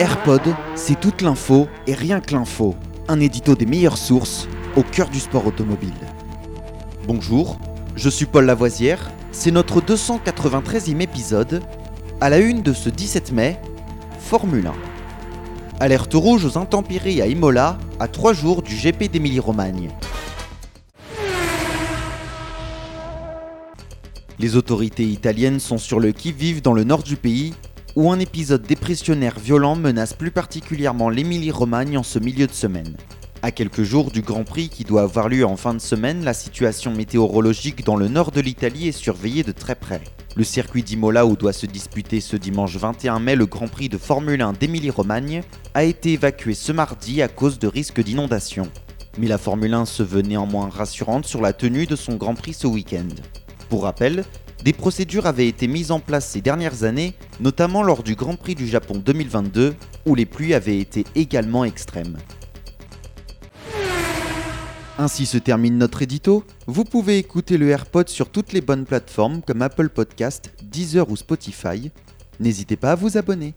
AirPod, c'est toute l'info et rien que l'info. Un édito des meilleures sources au cœur du sport automobile. Bonjour, je suis Paul Lavoisière, c'est notre 293e épisode. À la une de ce 17 mai, Formule 1. Alerte rouge aux intempéries à Imola, à 3 jours du GP d'Émilie-Romagne. Les autorités italiennes sont sur le qui-vive dans le nord du pays, où un épisode dépressionnaire violent menace plus particulièrement l'Émilie-Romagne en ce milieu de semaine. À quelques jours du Grand Prix qui doit avoir lieu en fin de semaine, la situation météorologique dans le nord de l'Italie est surveillée de très près. Le circuit d'Imola où doit se disputer ce dimanche 21 mai le Grand Prix de Formule 1 d'Émilie-Romagne a été évacué ce mardi à cause de risques d'inondation. Mais la Formule 1 se veut néanmoins rassurante sur la tenue de son Grand Prix ce week-end. Pour rappel, des procédures avaient été mises en place ces dernières années, notamment lors du Grand Prix du Japon 2022, où les pluies avaient été également extrêmes. Ainsi se termine notre édito. Vous pouvez écouter le AirPod sur toutes les bonnes plateformes comme Apple Podcast, Deezer ou Spotify. N'hésitez pas à vous abonner.